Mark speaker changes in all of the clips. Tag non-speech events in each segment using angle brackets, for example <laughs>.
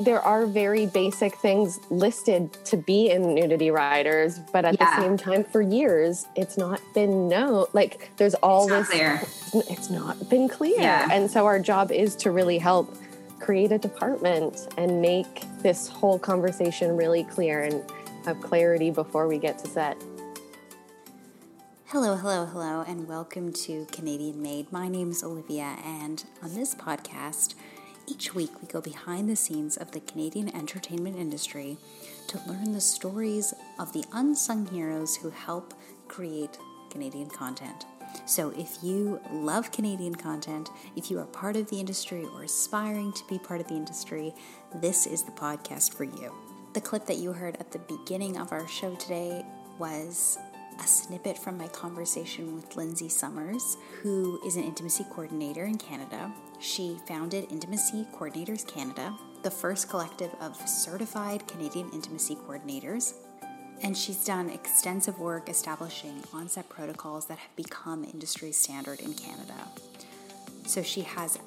Speaker 1: there are very basic things listed to be in nudity riders, but at yeah. the same time, for years, it's not been known. Like there's all
Speaker 2: it's
Speaker 1: this, it's not been clear.
Speaker 2: Yeah.
Speaker 1: And so our job is to really help create a department and make this whole conversation really clear and have clarity before we get to set.
Speaker 3: Hello, hello, hello, and welcome to Canadian Made. My name is Olivia, and on this podcast, each week, we go behind the scenes of the Canadian entertainment industry to learn the stories of the unsung heroes who help create Canadian content. So, if you love Canadian content, if you are part of the industry or aspiring to be part of the industry, this is the podcast for you. The clip that you heard at the beginning of our show today was a snippet from my conversation with Lindsay Somers, who is an intimacy coordinator in Canada. She founded Intimacy Coordinators Canada, the first collective of certified Canadian intimacy coordinators. And she's done extensive work establishing onset protocols that have become industry standard in Canada. So she has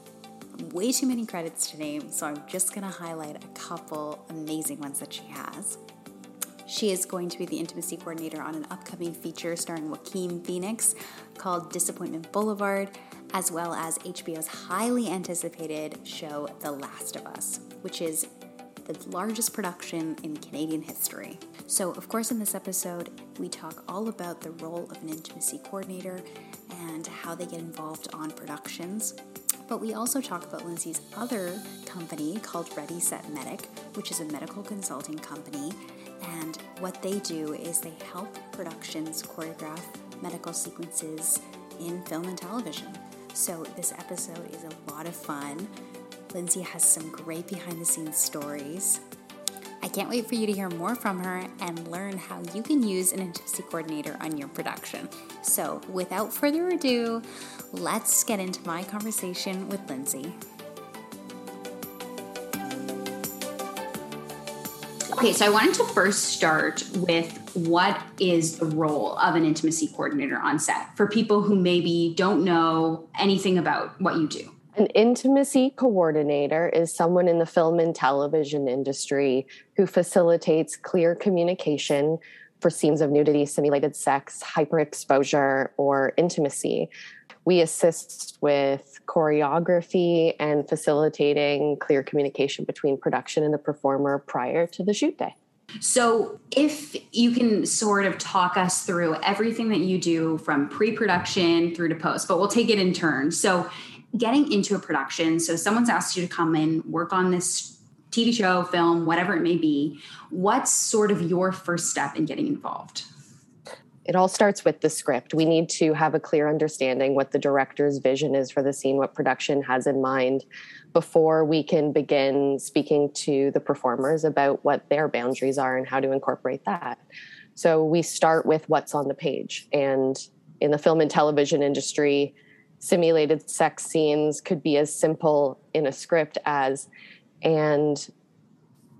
Speaker 3: way too many credits to name, so I'm just to highlight a couple amazing ones that she has. She is going to be the intimacy coordinator on an upcoming feature starring Joaquin Phoenix called Disappointment Boulevard, as well as HBO's highly anticipated show The Last of Us, which is the largest production in Canadian history. So, of course, in this episode, we talk all about the role of an intimacy coordinator and how they get involved on productions. But we also talk about Lindsay's other company called Ready Set Medic, which is a medical consulting company and what they do is they help productions choreograph medical sequences in film and television. So this episode is a lot of fun. Lindsay has some great behind the scenes stories. I can't wait for you to hear more from her and learn how you can use an intimacy coordinator on your production. So, without further ado, let's get into my conversation with Lindsay.
Speaker 2: Okay, so I wanted to first start with what is the role of an intimacy coordinator on set for people who maybe don't know anything about what you do.
Speaker 1: An intimacy coordinator is someone in the film and television industry who facilitates clear communication for scenes of nudity, simulated sex, hyperexposure, or intimacy. We assist with choreography and facilitating clear communication between production and the performer prior to the shoot day.
Speaker 2: So, if you can sort of talk us through everything that you do from pre production through to post, but we'll take it in turns. So, getting into a production, so someone's asked you to come and work on this TV show, film, whatever it may be. What's sort of your first step in getting involved?
Speaker 1: It all starts with the script. We need to have a clear understanding what the director's vision is for the scene, what production has in mind before we can begin speaking to the performers about what their boundaries are and how to incorporate that. So we start with what's on the page. And in the film and television industry, simulated sex scenes could be as simple in a script as, and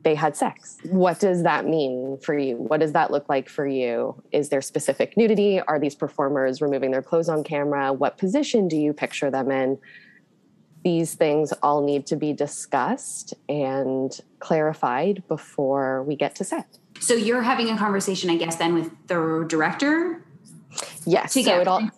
Speaker 1: they had sex. What does that mean for you? What does that look like for you? Is there specific nudity? Are these performers removing their clothes on camera? What position do you picture them in? These things all need to be discussed and clarified before we get to set.
Speaker 2: So you're having a conversation, I guess, then with the director
Speaker 1: Yes.
Speaker 2: so it all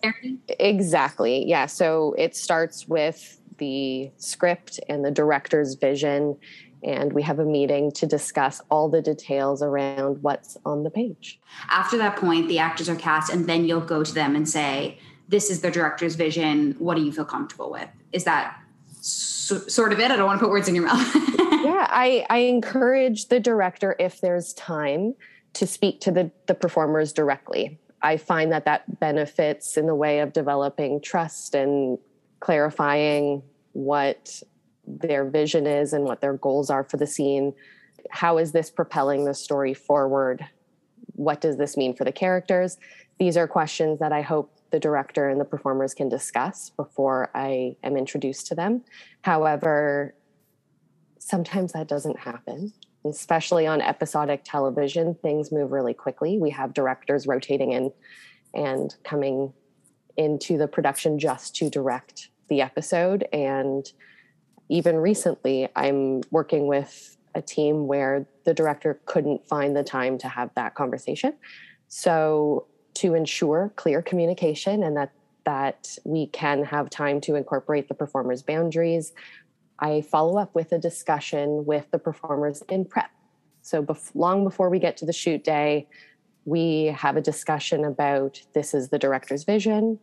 Speaker 1: exactly. Yeah. So it starts with the script and the director's vision and we have a meeting to discuss all the details around what's on the page.
Speaker 2: After that point, the actors are cast, and then you'll go to them and say, This is the director's vision. What do you feel comfortable with? Is that so, sort of it? I don't want to put words in your mouth. <laughs>
Speaker 1: yeah, I, I encourage the director, if there's time, to speak to the, the performers directly. I find that that benefits in the way of developing trust and clarifying what their vision is and what their goals are for the scene. How is this propelling the story forward? What does this mean for the characters? These are questions that I hope the director and the performers can discuss before I am introduced to them. However, sometimes that doesn't happen, especially on episodic television. Things move really quickly. We have directors rotating in and coming into the production just to direct the episode. And even recently, I'm working with a team where the director couldn't find the time to have that conversation. So, to ensure clear communication and that that we can have time to incorporate the performer's boundaries, I follow up with a discussion with the performers in prep. So, bef- long before we get to the shoot day, we have a discussion about this is the director's vision.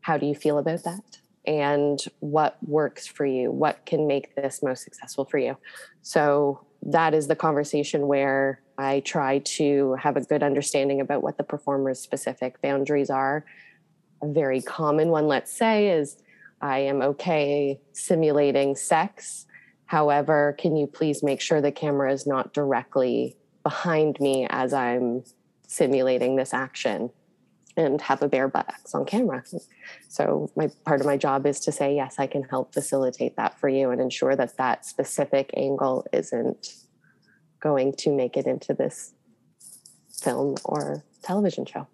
Speaker 1: How do you feel about that? And what works for you? What can make this most successful for you? So, that is the conversation where I try to have a good understanding about what the performer's specific boundaries are. A very common one, let's say, is I am okay simulating sex. However, can you please make sure the camera is not directly behind me as I'm simulating this action and have a bare buttocks on camera. So my part of my job is to say yes, I can help facilitate that for you and ensure that that specific angle isn't going to make it into this film or television show.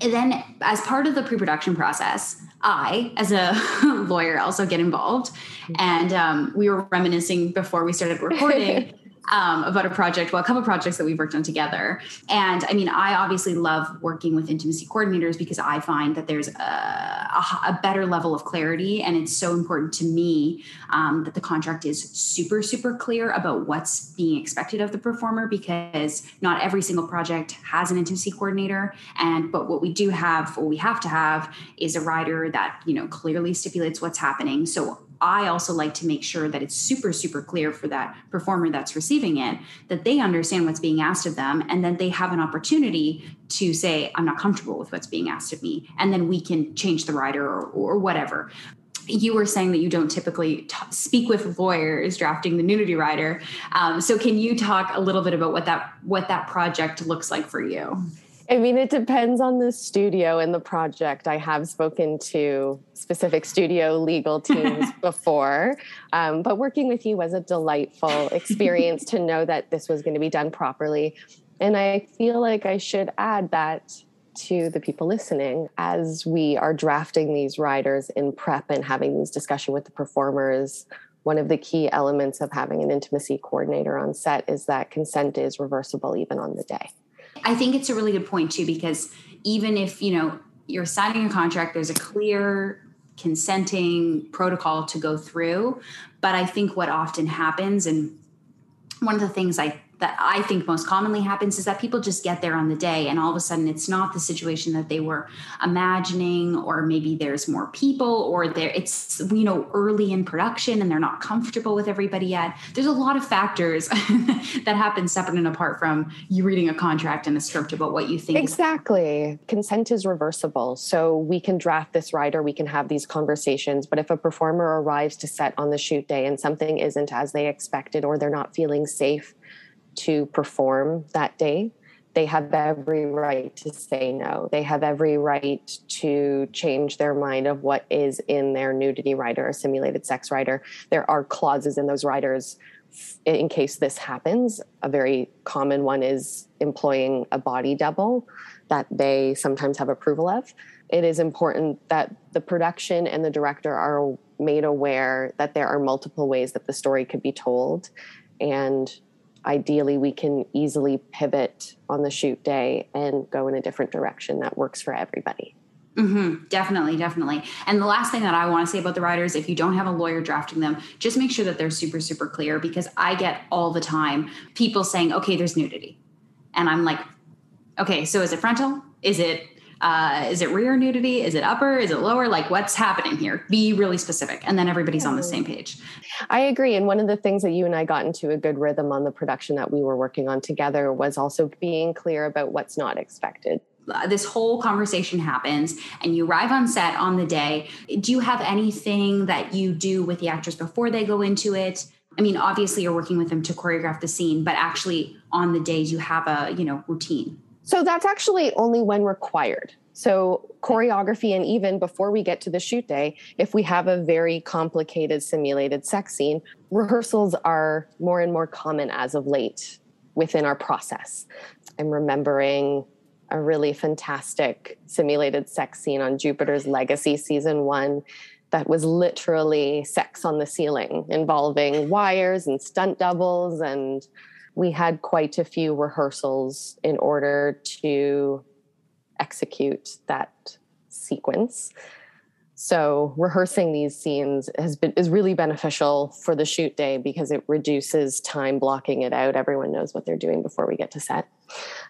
Speaker 3: And then, as part of the pre production process, I, as a <laughs> lawyer, also get involved. Mm-hmm. And um, we were reminiscing before we started recording <laughs> um, about a project, well, a couple projects that we've worked on together. And I mean, I obviously love working with intimacy coordinators because I find that there's a, a, a better level of clarity. And it's so important to me um, that the contract is super, super clear about what's being expected of the performer because not every single project has an intimacy coordinator. And, but what we do have, what we have to have is a rider that, you know, clearly stipulates what's happening. So I also like to make sure that it's super, super clear for that performer that's receiving it, that they understand what's being asked of them, and then they have an opportunity to say, I'm not comfortable with what's being asked of me. And then we can change the rider or, or whatever you were saying that you don't typically t- speak with lawyers drafting the nudity rider. Um, so can you talk a little bit about what that what that project looks like for you?
Speaker 1: I mean, it depends on the studio and the project. I have spoken to specific studio legal teams <laughs> before, um, but working with you was a delightful <laughs> experience to know that this was going to be done properly. And I feel like I should add that to the people listening as we are drafting these riders in prep and having these discussion with the performers one of the key elements of having an intimacy coordinator on set is that consent is reversible even on the day
Speaker 3: I think it's a really good point too, because even if, you know, you're signing a contract, there's a clear consenting protocol to go through. But I think what often happens, and one of the things I that I think most commonly happens is that people just get there on the day and all of a sudden it's not the situation that they were imagining or maybe there's more people or there it's you know early in production and they're not comfortable with everybody yet. There's a lot of factors <laughs> that happen separate and apart from you reading a contract and a script about what you think.
Speaker 1: Exactly. Consent is reversible. So we can draft this rider, we can have these conversations, but if a performer arrives to set on the shoot day and something isn't as they expected or they're not feeling safe to perform that day, they have every right to say no. They have every right to change their mind of what is in their nudity rider or simulated sex rider. There are clauses in those riders in case this happens. A very common one is employing a body double that they sometimes have approval of. It is important that the production and the director are made aware that there are multiple ways that the story could be told and ideally we can easily pivot on the shoot day and go in a different direction that works for everybody.
Speaker 3: Mm-hmm, definitely, definitely. And the last thing that I want to say about the riders, if you don't have a lawyer drafting them, just make sure that they're super, super clear because I get all the time people saying, okay, there's nudity. And I'm like, okay, so is it frontal? Is it uh, is it rear nudity? Is it upper? Is it lower? Like, what's happening here? Be really specific. And then everybody's on the same page.
Speaker 1: I agree. And one of the things that you and I got into a good rhythm on the production that we were working on together was also being clear about what's not expected
Speaker 3: uh, this whole conversation happens and you arrive on set on the day do you have anything that you do with the actors before they go into it i mean obviously you're working with them to choreograph the scene but actually on the days you have a you know routine
Speaker 1: so that's actually only when required. So, choreography, and even before we get to the shoot day, if we have a very complicated simulated sex scene, rehearsals are more and more common as of late within our process. I'm remembering a really fantastic simulated sex scene on Jupiter's Legacy season one that was literally sex on the ceiling involving wires and stunt doubles and we had quite a few rehearsals in order to execute that sequence so rehearsing these scenes has been is really beneficial for the shoot day because it reduces time blocking it out. Everyone knows what they're doing before we get to set.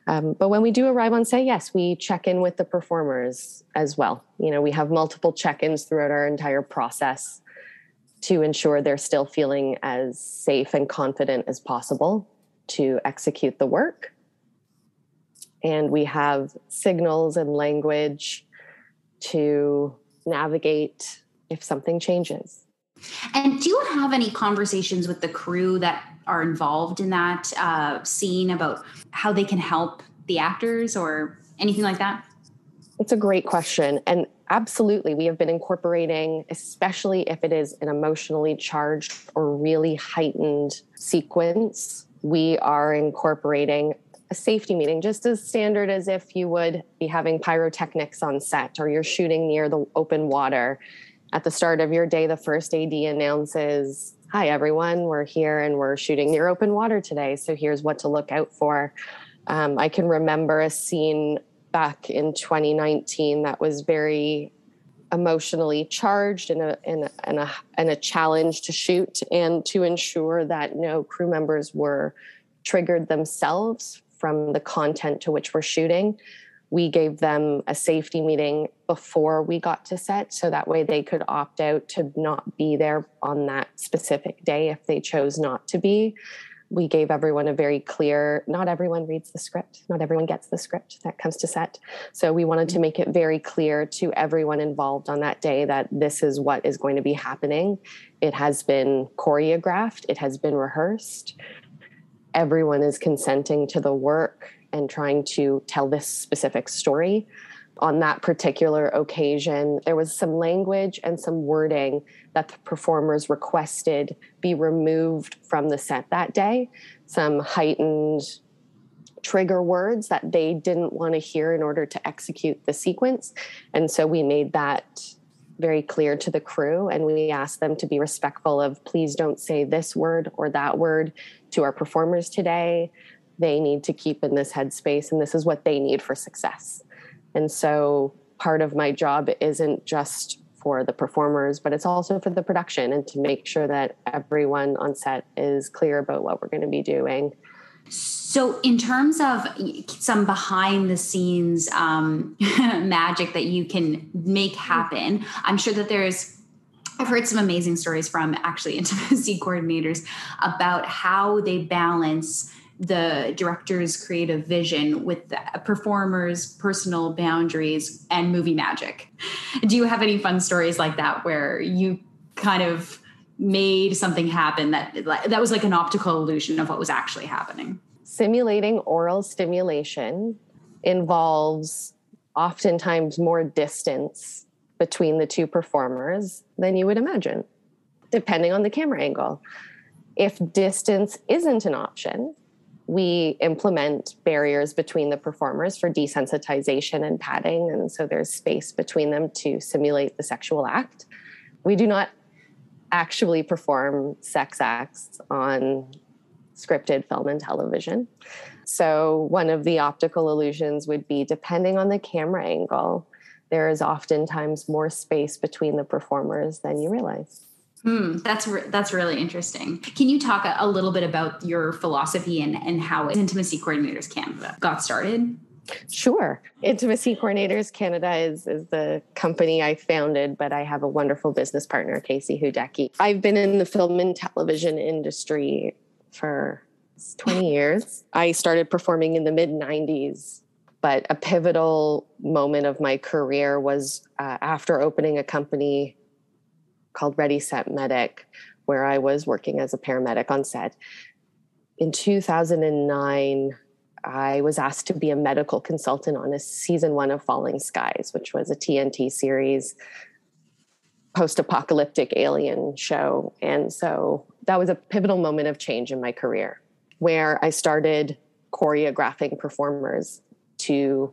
Speaker 1: Um, but when we do arrive on set, yes, we check in with the performers as well. You know, we have multiple check-ins throughout our entire process to ensure they're still feeling as safe and confident as possible to execute the work. And we have signals and language to navigate if something changes.
Speaker 3: And do you have any conversations with the crew that are involved in that uh, scene about how they can help the actors or anything like that?
Speaker 1: It's a great question. And absolutely, we have been incorporating, especially if it is an emotionally charged or really heightened sequence, we are incorporating a safety meeting, just as standard as if you would be having pyrotechnics on set or you're shooting near the open water. At the start of your day, the first AD announces, Hi, everyone, we're here and we're shooting near open water today. So here's what to look out for. Um, I can remember a scene back in 2019 that was very emotionally charged and a, and, a, and, a, and a challenge to shoot and to ensure that no crew members were triggered themselves from the content to which we're shooting. We gave them a safety meeting before we got to set so that way they could opt out to not be there on that specific day if they chose not to be. We gave everyone a very clear, not everyone reads the script, not everyone gets the script that comes to set. So we wanted to make it very clear to everyone involved on that day that this is what is going to be happening. It has been choreographed, it has been rehearsed everyone is consenting to the work and trying to tell this specific story. On that particular occasion, there was some language and some wording that the performers requested be removed from the set that day. Some heightened trigger words that they didn't want to hear in order to execute the sequence. And so we made that very clear to the crew and we asked them to be respectful of please don't say this word or that word to our performers today they need to keep in this headspace and this is what they need for success and so part of my job isn't just for the performers but it's also for the production and to make sure that everyone on set is clear about what we're going to be doing.
Speaker 3: So, in terms of some behind the scenes um, <laughs> magic that you can make happen, I'm sure that there's I've heard some amazing stories from actually <laughs> intimacy coordinators about how they balance the director's creative vision with the performer's personal boundaries and movie magic. Do you have any fun stories like that where you kind of made something happen that that was like an optical illusion of what was actually happening.
Speaker 1: Simulating oral stimulation involves oftentimes more distance between the two performers than you would imagine, depending on the camera angle. If distance isn't an option, we implement barriers between the performers for desensitization and padding. And so there's space between them to simulate the sexual act. We do not actually perform sex acts on scripted film and television. So, one of the optical illusions would be depending on the camera angle, there is oftentimes more space between the performers than you realize.
Speaker 3: Hmm, that's re- that's really interesting. Can you talk a, a, little bit about your philosophy and, and how Intimacy Coordinators Canada got started?
Speaker 1: Sure. Intimacy Coordinators Canada is, is the company I founded, but I have a wonderful business partner, Casey Hudecki. I've been in the film and television industry for 20 years. I started performing in the mid 90s, but a pivotal moment of my career was uh, after opening a company called Ready Set Medic, where I was working as a paramedic on set. In 2009, I was asked to be a medical consultant on a season one of Falling Skies, which was a TNT series post apocalyptic alien show. And so that was a pivotal moment of change in my career where I started choreographing performers to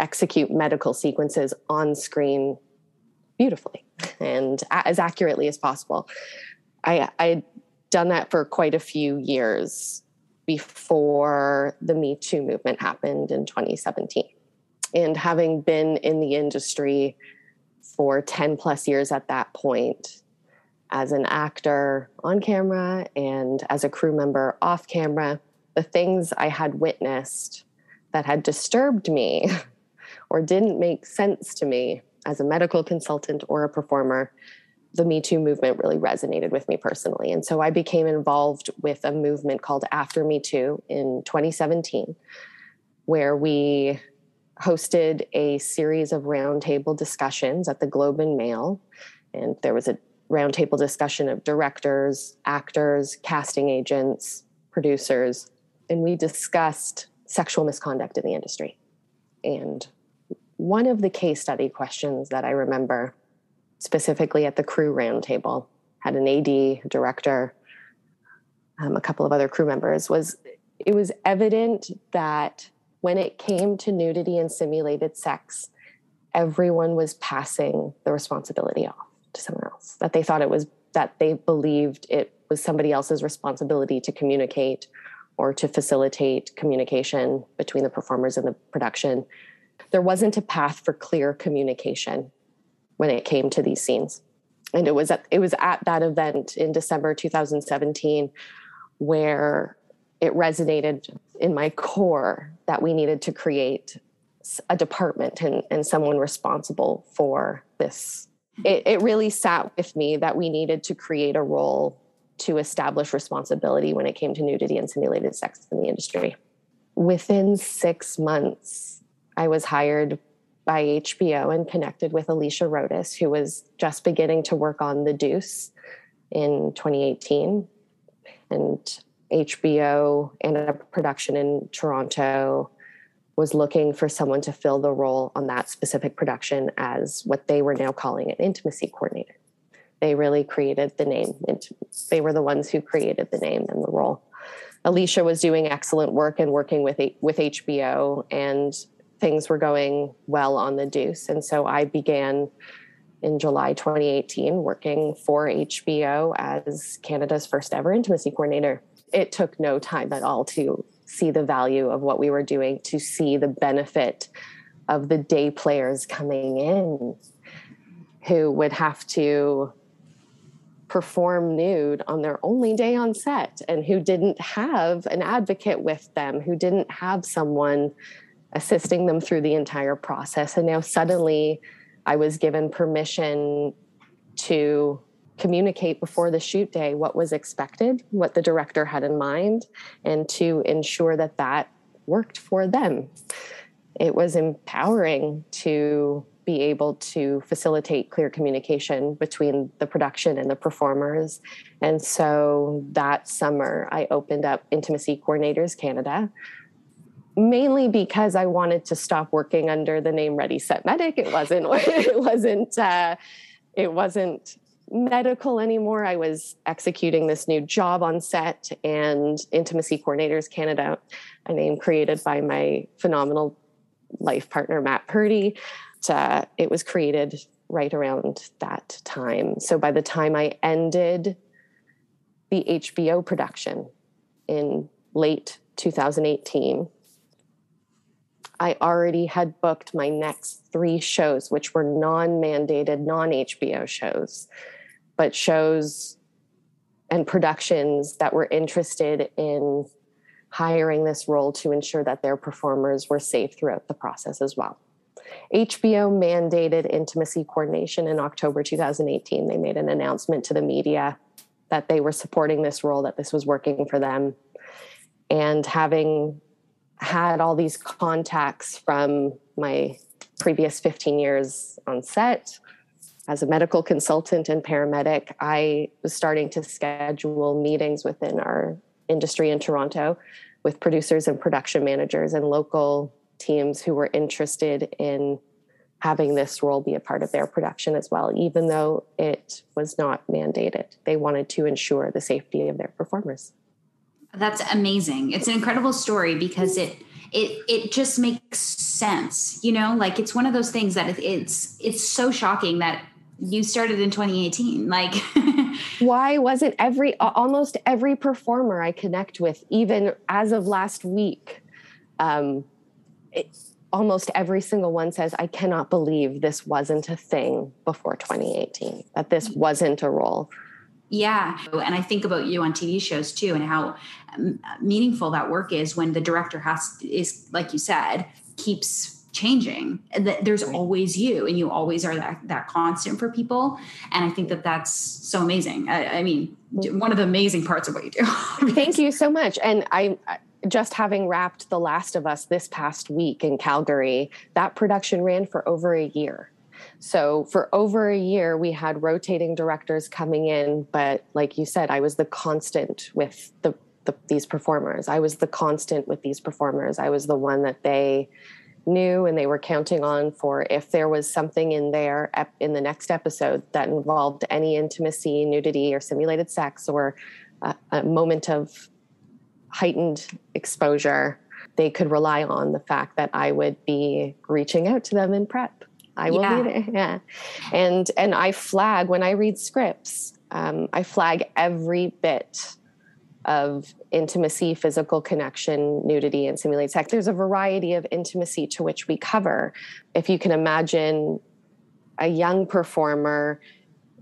Speaker 1: execute medical sequences on screen beautifully and as accurately as possible. I I done that for quite a few years before the Me Too movement happened in 2017. And having been in the industry for 10 plus years at that point, as an actor on camera and as a crew member off camera, the things I had witnessed that had disturbed me <laughs> or didn't make sense to me as a medical consultant or a performer, the Me Too movement really resonated with me personally. And so I became involved with a movement called After Me Too in 2017, where we hosted a series of roundtable discussions at the Globe and Mail. And there was a roundtable discussion of directors, actors, casting agents, producers, and we discussed sexual misconduct in the industry. And one of the case study questions that I remember specifically at the crew roundtable had an AD, director, um, a couple of other crew members was it was evident that when it came to nudity and simulated sex, everyone was passing the responsibility off to someone else. That they thought it was that they believed it was somebody else's responsibility to communicate or to facilitate communication between the performers and the production. There wasn't a path for clear communication when it came to these scenes. And it was at it was at that event in December 2017 where it resonated in my core that we needed to create a department and, and someone responsible for this. It, it really sat with me that we needed to create a role to establish responsibility when it came to nudity and simulated sex in the industry. Within six months, I was hired by HBO and connected with Alicia Rodis, who was just beginning to work on The Deuce in 2018. And HBO and a production in Toronto was looking for someone to fill the role on that specific production as what they were now calling an intimacy coordinator. They really created the name. They were the ones who created the name and the role. Alicia was doing excellent work and working with with HBO, and things were going well on the Deuce. And so I began in July 2018 working for HBO as Canada's first ever intimacy coordinator it took no time at all to see the value of what we were doing, to see the benefit of the day players coming in who would have to perform nude on their only day on set and who didn't have an advocate with them, who didn't have someone assisting them through the entire process. And now suddenly I was given permission to communicate before the shoot day what was expected, what the director had in mind, and to ensure that that worked for them. It was empowering to be able to facilitate clear communication between the production and the performers. And so that summer, I opened up Intimacy Coordinators Canada. Mainly because I wanted to stop working under the name Ready Set Medic. It wasn't. <laughs> It wasn't. Uh, it wasn't medical anymore. I was executing this new job on set and Intimacy Coordinators Canada, a name created by my phenomenal life partner, Matt Purdy. Uh, it was created right around that time. So by the time I ended the HBO production in late 2018, I already had booked my next three shows, which were non mandated, non HBO shows but shows and productions that were interested in hiring this role to ensure that their performers were safe throughout the process as well. HBO mandated intimacy coordination in October 2018. They made an announcement to the media that they were supporting this role, that this was working for them. And having had all these contacts from my previous 15 years on set, as a medical consultant and paramedic, I was starting to schedule meetings within our industry in Toronto with producers and production managers and local teams who were interested in having this role be a part of their production as well, even though it was not mandated. They wanted to ensure the safety of their performers.
Speaker 3: That's amazing. It's an incredible story because it it it just makes sense. You know, like it's one of those things that it's it's so shocking that you started in 2018 like <laughs>
Speaker 1: why wasn't every almost every performer i connect with even as of last week um, it, almost every single one says i cannot believe this wasn't a thing before 2018 that this wasn't a role
Speaker 3: yeah. And I think about you on TV shows too, and how um, meaningful that work is when the director has, is like you said, keeps changing. That there's always you and you always are that, that constant for people. And i think that that's so amazing. I, I mean one of the amazing parts of what you do. <laughs>
Speaker 1: Thank you so much. And i just having wrapped the last of us this past week in calgary that production ran for over a year so for over a year, we had rotating directors coming in, but like you said, I was the constant with the, the, these performers. I was the constant with these performers. I was the one that they knew and they were counting on for if there was something in there in the next episode that involved any intimacy, nudity, or simulated sex, or a, a moment of heightened exposure. They could rely on the fact that I would be reaching out to them in prep I will yeah. be there. <laughs> Yeah. And and I flag when I read scripts, um, I flag every bit of intimacy, physical connection, nudity, and simulated sex. There's a variety of intimacy to which we cover. If you can imagine a young performer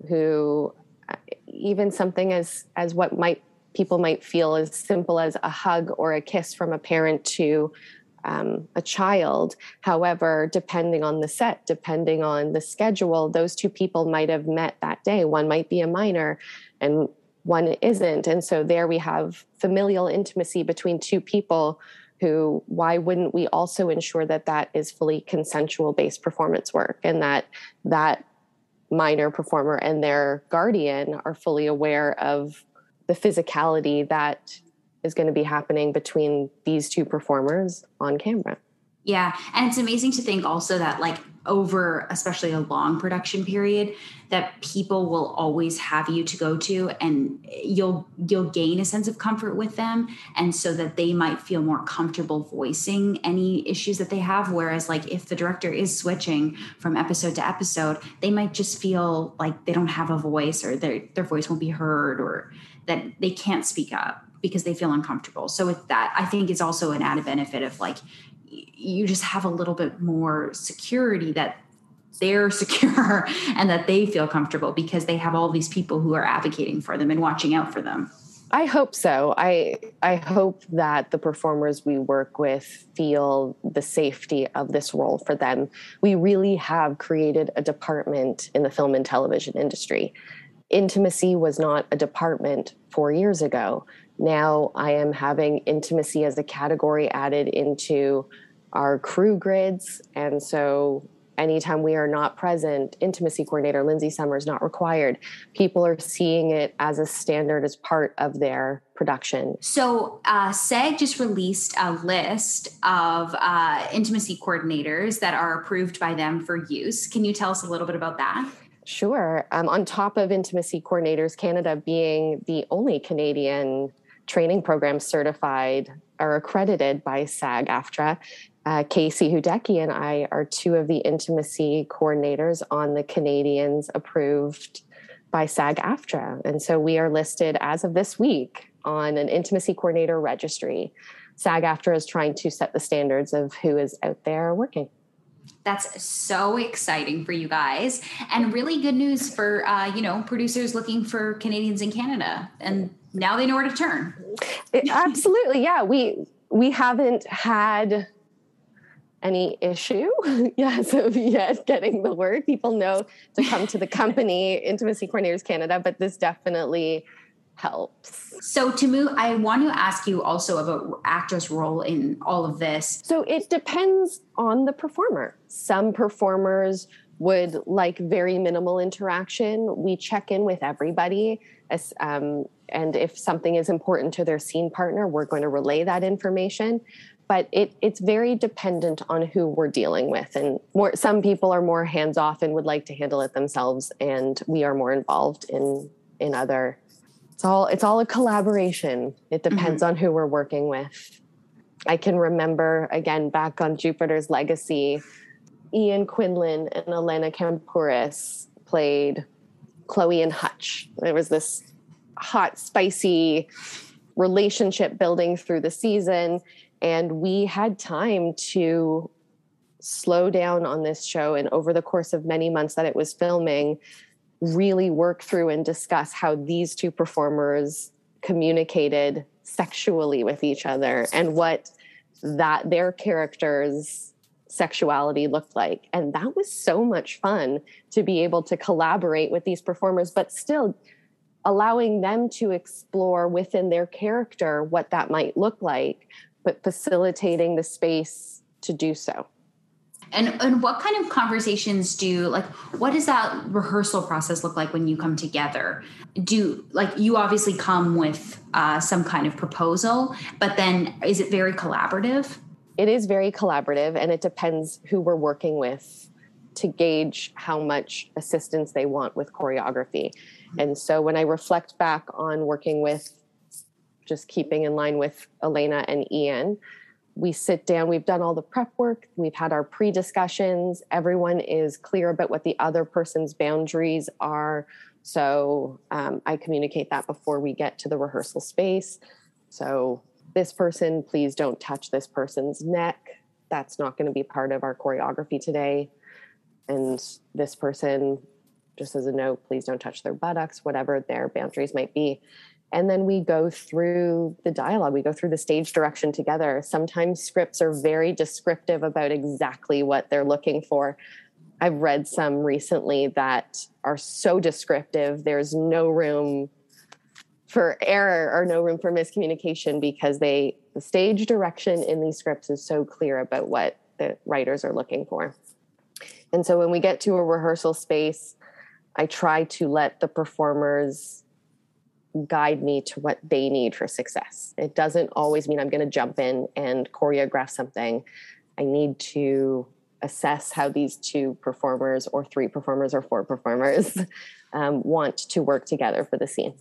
Speaker 1: who uh, even something as as what might people might feel as simple as a hug or a kiss from a parent to um, a child. However, depending on the set, depending on the schedule, those two people might have met that day. One might be a minor and one isn't. And so there we have familial intimacy between two people who, why wouldn't we also ensure that that is fully consensual based performance work and that that minor performer and their guardian are fully aware of the physicality that is going to be happening between these two performers on camera.
Speaker 3: Yeah. And it's amazing to think also that, like, over especially a long production period, that people will always have you to go to and you'll you'll gain a sense of comfort with them and so that they might feel more comfortable voicing any issues that they have whereas like if the director is switching from episode to episode they might just feel like they don't have a voice or their their voice won't be heard or that they can't speak up because they feel uncomfortable. So with that, I think is also an added benefit of like you just have a little bit more security that they're <laughs> secure and that they feel comfortable because they have all these people who are advocating for them and watching out for them.
Speaker 1: I hope so. I I hope that the performers we work with feel the safety of this role for them. We really have created a department in the film and television industry. Intimacy was not a department 4 years ago now I am having intimacy as a category added into our crew grids. And so anytime we are not present, intimacy coordinator Lindsay Somers not required. People are seeing it as a standard as part of their production.
Speaker 3: So uh, SAG just released a list of uh, intimacy coordinators that are approved by them for use. Can you tell us a little bit about that?
Speaker 1: Sure. Um, on top of intimacy coordinators, Canada being the only Canadian training programs certified or accredited by SAG AFTRA. Uh, Casey Hudecki and I are two of the intimacy coordinators on the Canadians approved by SAG AFTRA. And so we are listed as of this week on an intimacy coordinator registry. SAG AFTRA is trying to set the standards of who is out there working.
Speaker 3: That's so exciting for you guys, and really good news for uh, you know producers looking for Canadians in Canada and now they know where to turn.
Speaker 1: It, absolutely. Yeah. We, we haven't had any issue <laughs> yes of yet getting the word people know to come to the company intimacy coordinators canada but this definitely helps.
Speaker 3: So to move i want to ask you also about actors role in all of this.
Speaker 1: So it depends on the performer. Some performers would like very minimal interaction. We check in with everybody as um, and if something is important to their scene partner we're going to relay that information. But it, it's very dependent on who we're dealing with. And more some people are more hands off and would like to handle it themselves and we are more involved in in other it's all it's all a collaboration it depends mm-hmm. on who we're working with i can remember again back on jupiter's legacy ian quinlan and elena kampouris played Chloe and Hutch. There was this hot, spicy relationship building through the season. And we had time to slow down on this show. And over the course of many months that it was filming, really work through and discuss how these two performers communicated sexually with each other and what that their characters sexuality looked like. And that was so much fun to be able to collaborate with these performers but still allowing them to explore within their character what that might look like but facilitating the space to do so
Speaker 3: and and what kind of conversations do like what does that rehearsal process look like when you come together? Do like you obviously come with uh, some kind of proposal but then is it very collaborative?
Speaker 1: It is very collaborative and it depends who we're working with to gauge how much assistance they want with choreography. And so when i reflect back on working with just keeping in line with elena and ian we sit down, we've done all the prep work, we've had our pre discussions, everyone is clear about what the other person's boundaries are. So um, I communicate that before we get to the rehearsal space. So, this person, please don't touch this person's neck. That's not going to be part of our choreography today. And this person, just as a note, please don't touch their buttocks, whatever their boundaries might be and then we go through the dialogue we go through the stage direction together. Sometimes scripts are very descriptive about exactly what they're looking for. I've read some recently that are so descriptive there's no room for error or no room for miscommunication because they the stage direction in these scripts is so clear about what the writers are looking for. And so when we get to a rehearsal space i try to let the performers guide me to what they need for success. It doesn't always mean I'm going to jump in and choreograph something. I need to assess how these two performers, or three performers, or four performers <laughs> um, want to work together for the scene.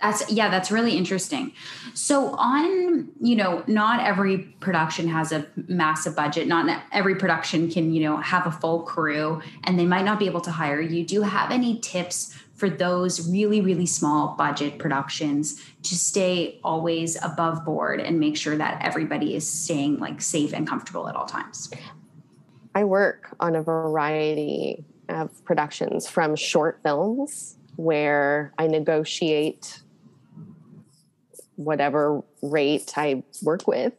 Speaker 3: That's yeah, that's really interesting. So on, you know, not every production has a massive budget. Not every production can, you know, have a full crew and they might not be able to hire you. Do you have any tips for those really, really small budget productions to stay always above board and make sure that everybody is staying like safe and comfortable at all times?
Speaker 1: I work on a variety of productions from short films where I negotiate whatever rate I work with.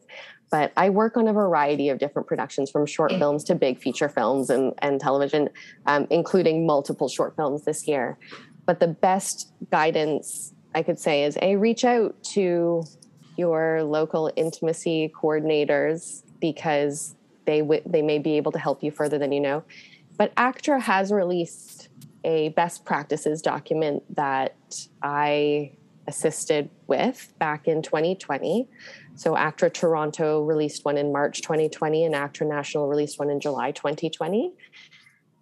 Speaker 1: But I work on a variety of different productions from short films to big feature films and, and television, um, including multiple short films this year. But the best guidance I could say is a reach out to your local intimacy coordinators because they w- they may be able to help you further than you know. But ACTRA has released a best practices document that I assisted with back in 2020. So ACTRA Toronto released one in March 2020 and ACTRA National released one in July 2020.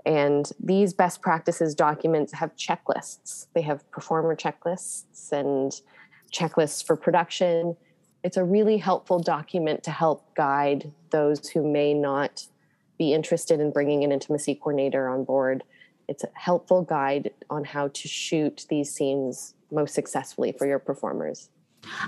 Speaker 1: And these best practices documents have checklists. They have performer checklists and checklists for production. It's a really helpful document to help guide those who may not be interested in bringing an intimacy coordinator on board. It's a helpful guide on how to shoot these scenes most successfully for your performers.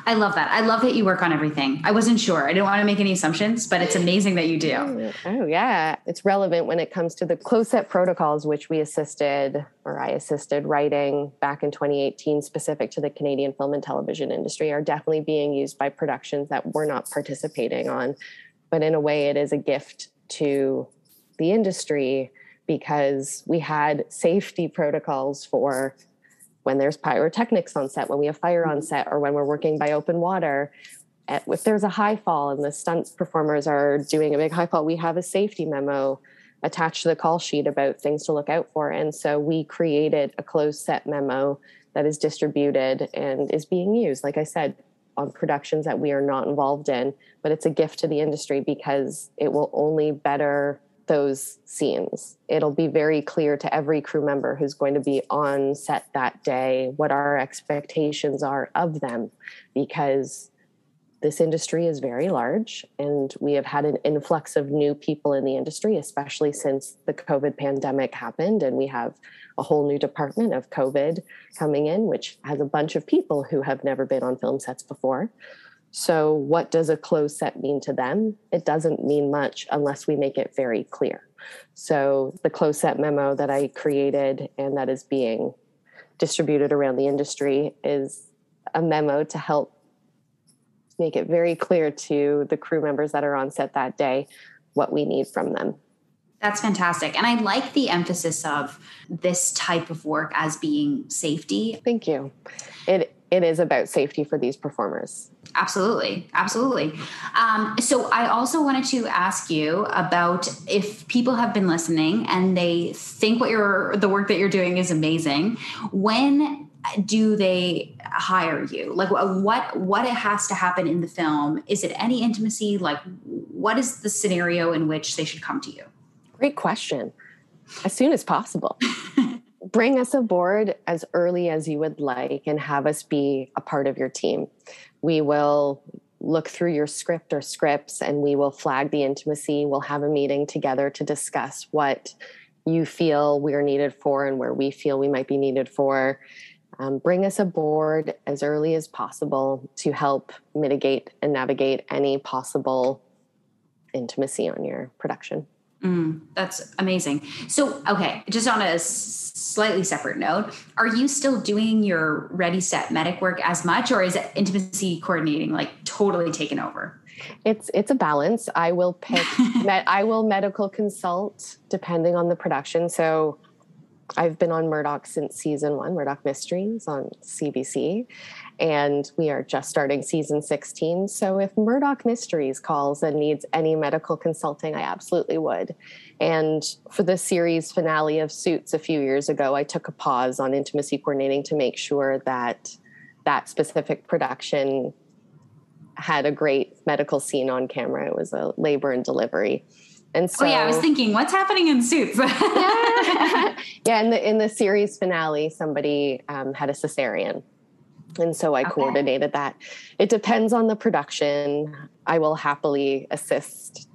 Speaker 3: I love that. I love that you work on everything. I wasn't sure. I didn't want to make any assumptions, but it's amazing that you do.
Speaker 1: Oh, oh yeah. It's relevant when it comes to the close set protocols, which we assisted or I assisted writing back in 2018, specific to the Canadian film and television industry, are definitely being used by productions that we're not participating on. But in a way, it is a gift to the industry because we had safety protocols for when there's pyrotechnics on set, when we have fire on mm-hmm. set, or when we're working by open water. If there's a high fall and the stunt performers are doing a big high fall, we have a safety memo attached to the call sheet about things to look out for. And so we created a closed set memo that is distributed and is being used, like I said, on productions that we are not involved in. But it's a gift to the industry because it will only better those scenes. It'll be very clear to every crew member who's going to be on set that day what our expectations are of them because this industry is very large, and we have had an influx of new people in the industry, especially since the COVID pandemic happened. And we have a whole new department of COVID coming in, which has a bunch of people who have never been on film sets before. So, what does a closed set mean to them? It doesn't mean much unless we make it very clear. So, the closed set memo that I created and that is being distributed around the industry is a memo to help make it very clear to the crew members that are on set that day what we need from them.
Speaker 3: That's fantastic. And I like the emphasis of this type of work as being safety.
Speaker 1: Thank you. It it is about safety for these performers.
Speaker 3: Absolutely, absolutely. Um, so I also wanted to ask you about if people have been listening and they think what you're the work that you're doing is amazing. When do they hire you? Like what what it has to happen in the film? Is it any intimacy? Like what is the scenario in which they should come to you?
Speaker 1: Great question. As soon as possible. <laughs> bring us aboard as early as you would like and have us be a part of your team. We will look through your script or scripts and we will flag the intimacy. We'll have a meeting together to discuss what you feel we're needed for and where we feel we might be needed for. Um, bring us aboard as early as possible to help mitigate and navigate any possible intimacy on your production.
Speaker 3: Mm, that's amazing. So, okay, just on a slightly separate note, are you still doing your ready set medic work as much, or is intimacy coordinating like totally taken over?
Speaker 1: It's it's a balance. I will pick. <laughs> med, I will medical consult depending on the production. So I've been on Murdoch since season one, Murdoch Mysteries on CBC, and we are just starting season 16. So if Murdoch Mysteries calls and needs any medical consulting, I absolutely would. And for the series finale of Suits a few years ago, I took a pause on intimacy coordinating to make sure that that specific production had a great medical scene on camera. It was a labor and delivery. And so,
Speaker 3: oh yeah, I was thinking, what's happening in Suits? <laughs>
Speaker 1: yeah, <laughs> yeah. In the in the series finale, somebody um, had a cesarean, and so I okay. coordinated that. It depends on the production. I will happily assist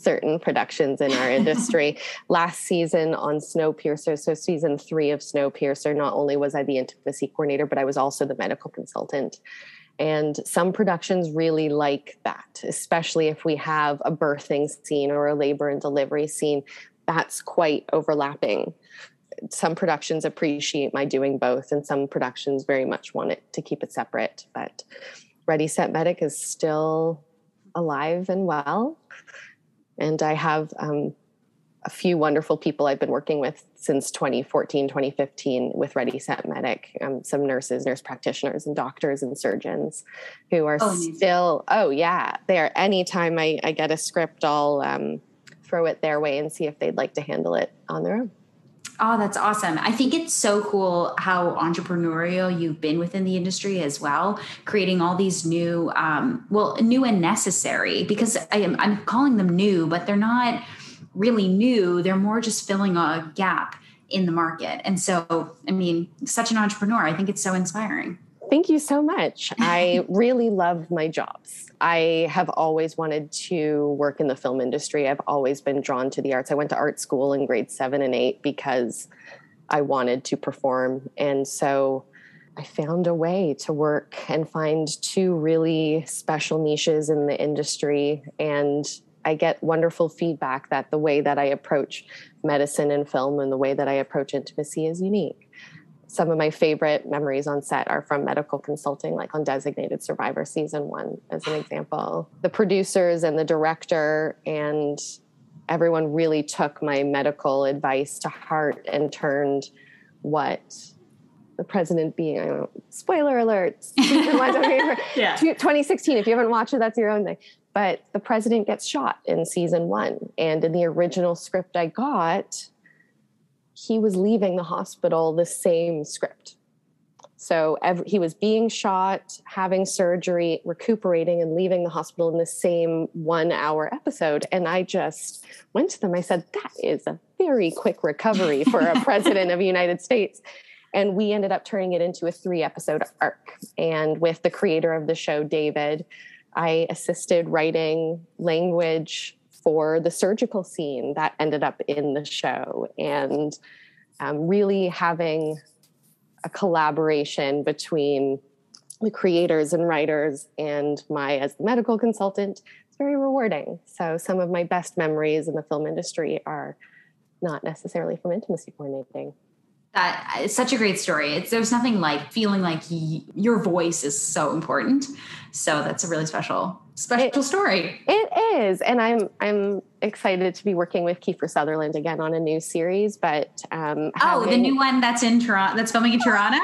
Speaker 1: certain productions in our industry. <laughs> Last season on Snowpiercer, so season three of Snowpiercer, not only was I the intimacy coordinator, but I was also the medical consultant. And some productions really like that, especially if we have a birthing scene or a labor and delivery scene. That's quite overlapping. Some productions appreciate my doing both, and some productions very much want it to keep it separate. But Ready Set Medic is still alive and well. And I have um, a few wonderful people I've been working with since 2014, 2015 with Ready Set Medic, um, some nurses, nurse practitioners, and doctors and surgeons who are oh, still, oh, yeah, they are. Anytime I, I get a script, I'll um, throw it their way and see if they'd like to handle it on their own.
Speaker 3: Oh, that's awesome. I think it's so cool how entrepreneurial you've been within the industry as well, creating all these new, um, well, new and necessary because I am, I'm calling them new, but they're not really new. They're more just filling a gap in the market. And so, I mean, such an entrepreneur, I think it's so inspiring.
Speaker 1: Thank you so much. <laughs> I really love my jobs. I have always wanted to work in the film industry. I've always been drawn to the arts. I went to art school in grade seven and eight because I wanted to perform. And so I found a way to work and find two really special niches in the industry. And I get wonderful feedback that the way that I approach medicine and film and the way that I approach intimacy is unique. Some of my favorite memories on set are from medical consulting, like on Designated Survivor season one, as an example. The producers and the director and everyone really took my medical advice to heart and turned what the president being, I don't know, spoiler alert, <laughs> <laughs> yeah. 2016. If you haven't watched it, that's your own thing but the president gets shot in season one. And in the original script I got, he was leaving the hospital the same script. So every, he was being shot, having surgery, recuperating, and leaving the hospital in the same one hour episode. And I just went to them. I said, That is a very quick recovery for a <laughs> president of the United States. And we ended up turning it into a three episode arc. And with the creator of the show, David, I assisted writing language for the surgical scene that ended up in the show. And um, really having a collaboration between the creators and writers and my as the medical consultant it's very rewarding. So some of my best memories in the film industry are not necessarily from intimacy coordinating
Speaker 3: that it's such a great story. It's there's nothing like feeling like y- your voice is so important. So that's a really special special it, story.
Speaker 1: It is, and I'm I'm excited to be working with Kiefer Sutherland again on a new series. But um,
Speaker 3: oh, the new one that's in Toronto, that's filming in Toronto.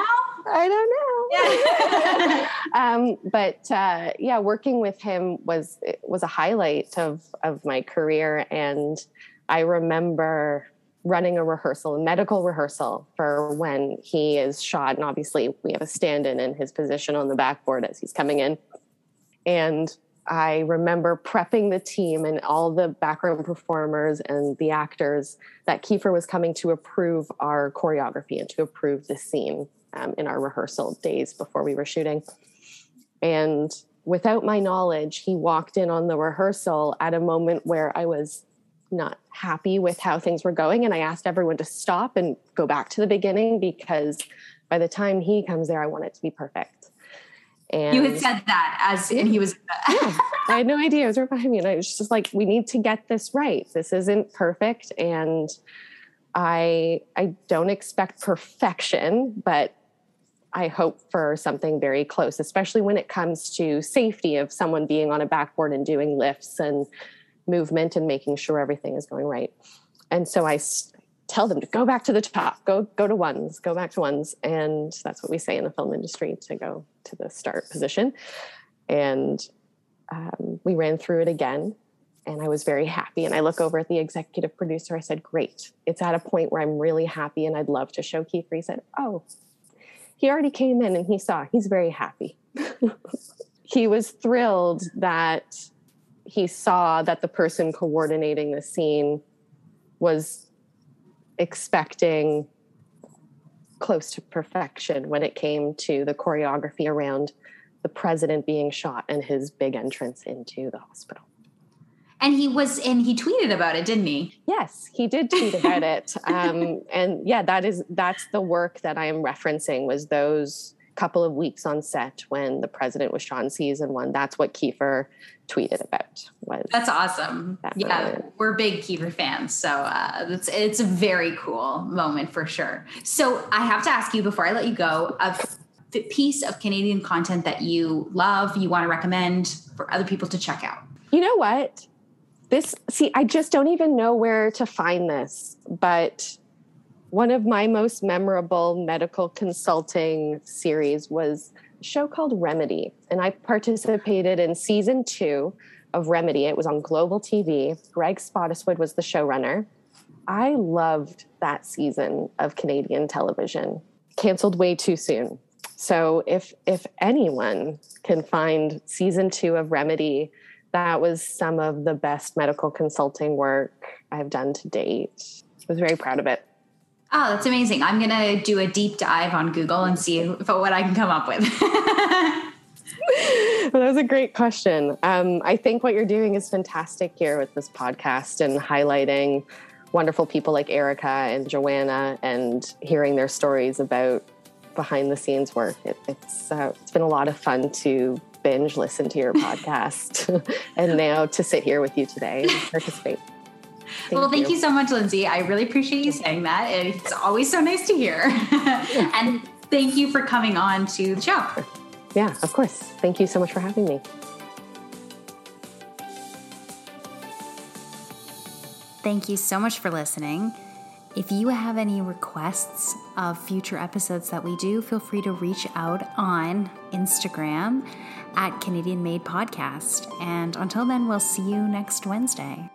Speaker 1: I don't know. Yeah. <laughs> <laughs> um, but uh, yeah, working with him was was a highlight of of my career, and I remember running a rehearsal, a medical rehearsal for when he is shot. And obviously, we have a stand in in his position on the backboard as he's coming in. And I remember prepping the team and all the background performers and the actors that Kiefer was coming to approve our choreography and to approve the scene um, in our rehearsal days before we were shooting. And without my knowledge, he walked in on the rehearsal at a moment where I was not happy with how things were going. And I asked everyone to stop and go back to the beginning because by the time he comes there, I want it to be perfect.
Speaker 3: And you had said that as and he was <laughs>
Speaker 1: yeah, I had no idea it was right behind me. And I was just like, we need to get this right. This isn't perfect. And I I don't expect perfection, but I hope for something very close, especially when it comes to safety of someone being on a backboard and doing lifts and movement and making sure everything is going right. And so I tell them to go back to the top, go go to ones, go back to ones, and that's what we say in the film industry to go to the start position. And um, we ran through it again, and I was very happy. And I look over at the executive producer. I said, "Great! It's at a point where I'm really happy, and I'd love to show Kiefer." He said, "Oh, he already came in and he saw. He's very happy." <laughs> he was thrilled that he saw that the person coordinating the scene was expecting close to perfection when it came to the choreography around the president being shot and his big entrance into the hospital.
Speaker 3: And he was, and he tweeted about it, didn't he?
Speaker 1: Yes, he did tweet about it. <laughs> Um, and yeah, that is that's the work that I am referencing. Was those couple of weeks on set when the president was shot in season one. That's what Kiefer tweeted about. Was
Speaker 3: that's awesome. That yeah, moment. we're big Kiefer fans, so uh, it's it's a very cool moment for sure. So I have to ask you before I let you go a piece of Canadian content that you love, you want to recommend for other people to check out.
Speaker 1: You know what? This see, I just don't even know where to find this, but one of my most memorable medical consulting series was a show called Remedy. And I participated in season two of Remedy. It was on Global TV. Greg Spottiswood was the showrunner. I loved that season of Canadian television. Canceled way too soon. So if if anyone can find season two of Remedy, that was some of the best medical consulting work I've done to date. I was very proud of it.
Speaker 3: Oh, that's amazing. I'm going to do a deep dive on Google and see if, what I can come up with. <laughs>
Speaker 1: well, that was a great question. Um, I think what you're doing is fantastic here with this podcast and highlighting wonderful people like Erica and Joanna and hearing their stories about behind the scenes work. It, it's uh, it's been a lot of fun to binge listen to your <laughs> podcast <laughs> and now to sit here with you today and participate.
Speaker 3: Thank well, thank you. you so much, Lindsay. I really appreciate you saying that. It's always so nice to hear. <laughs> and thank you for coming on to the show.
Speaker 1: Yeah, of course. Thank you so much for having me.
Speaker 4: Thank you so much for listening. If you have any requests of future episodes that we do, feel free to reach out on Instagram at Canadian Made Podcast. And until then, we'll see you next Wednesday.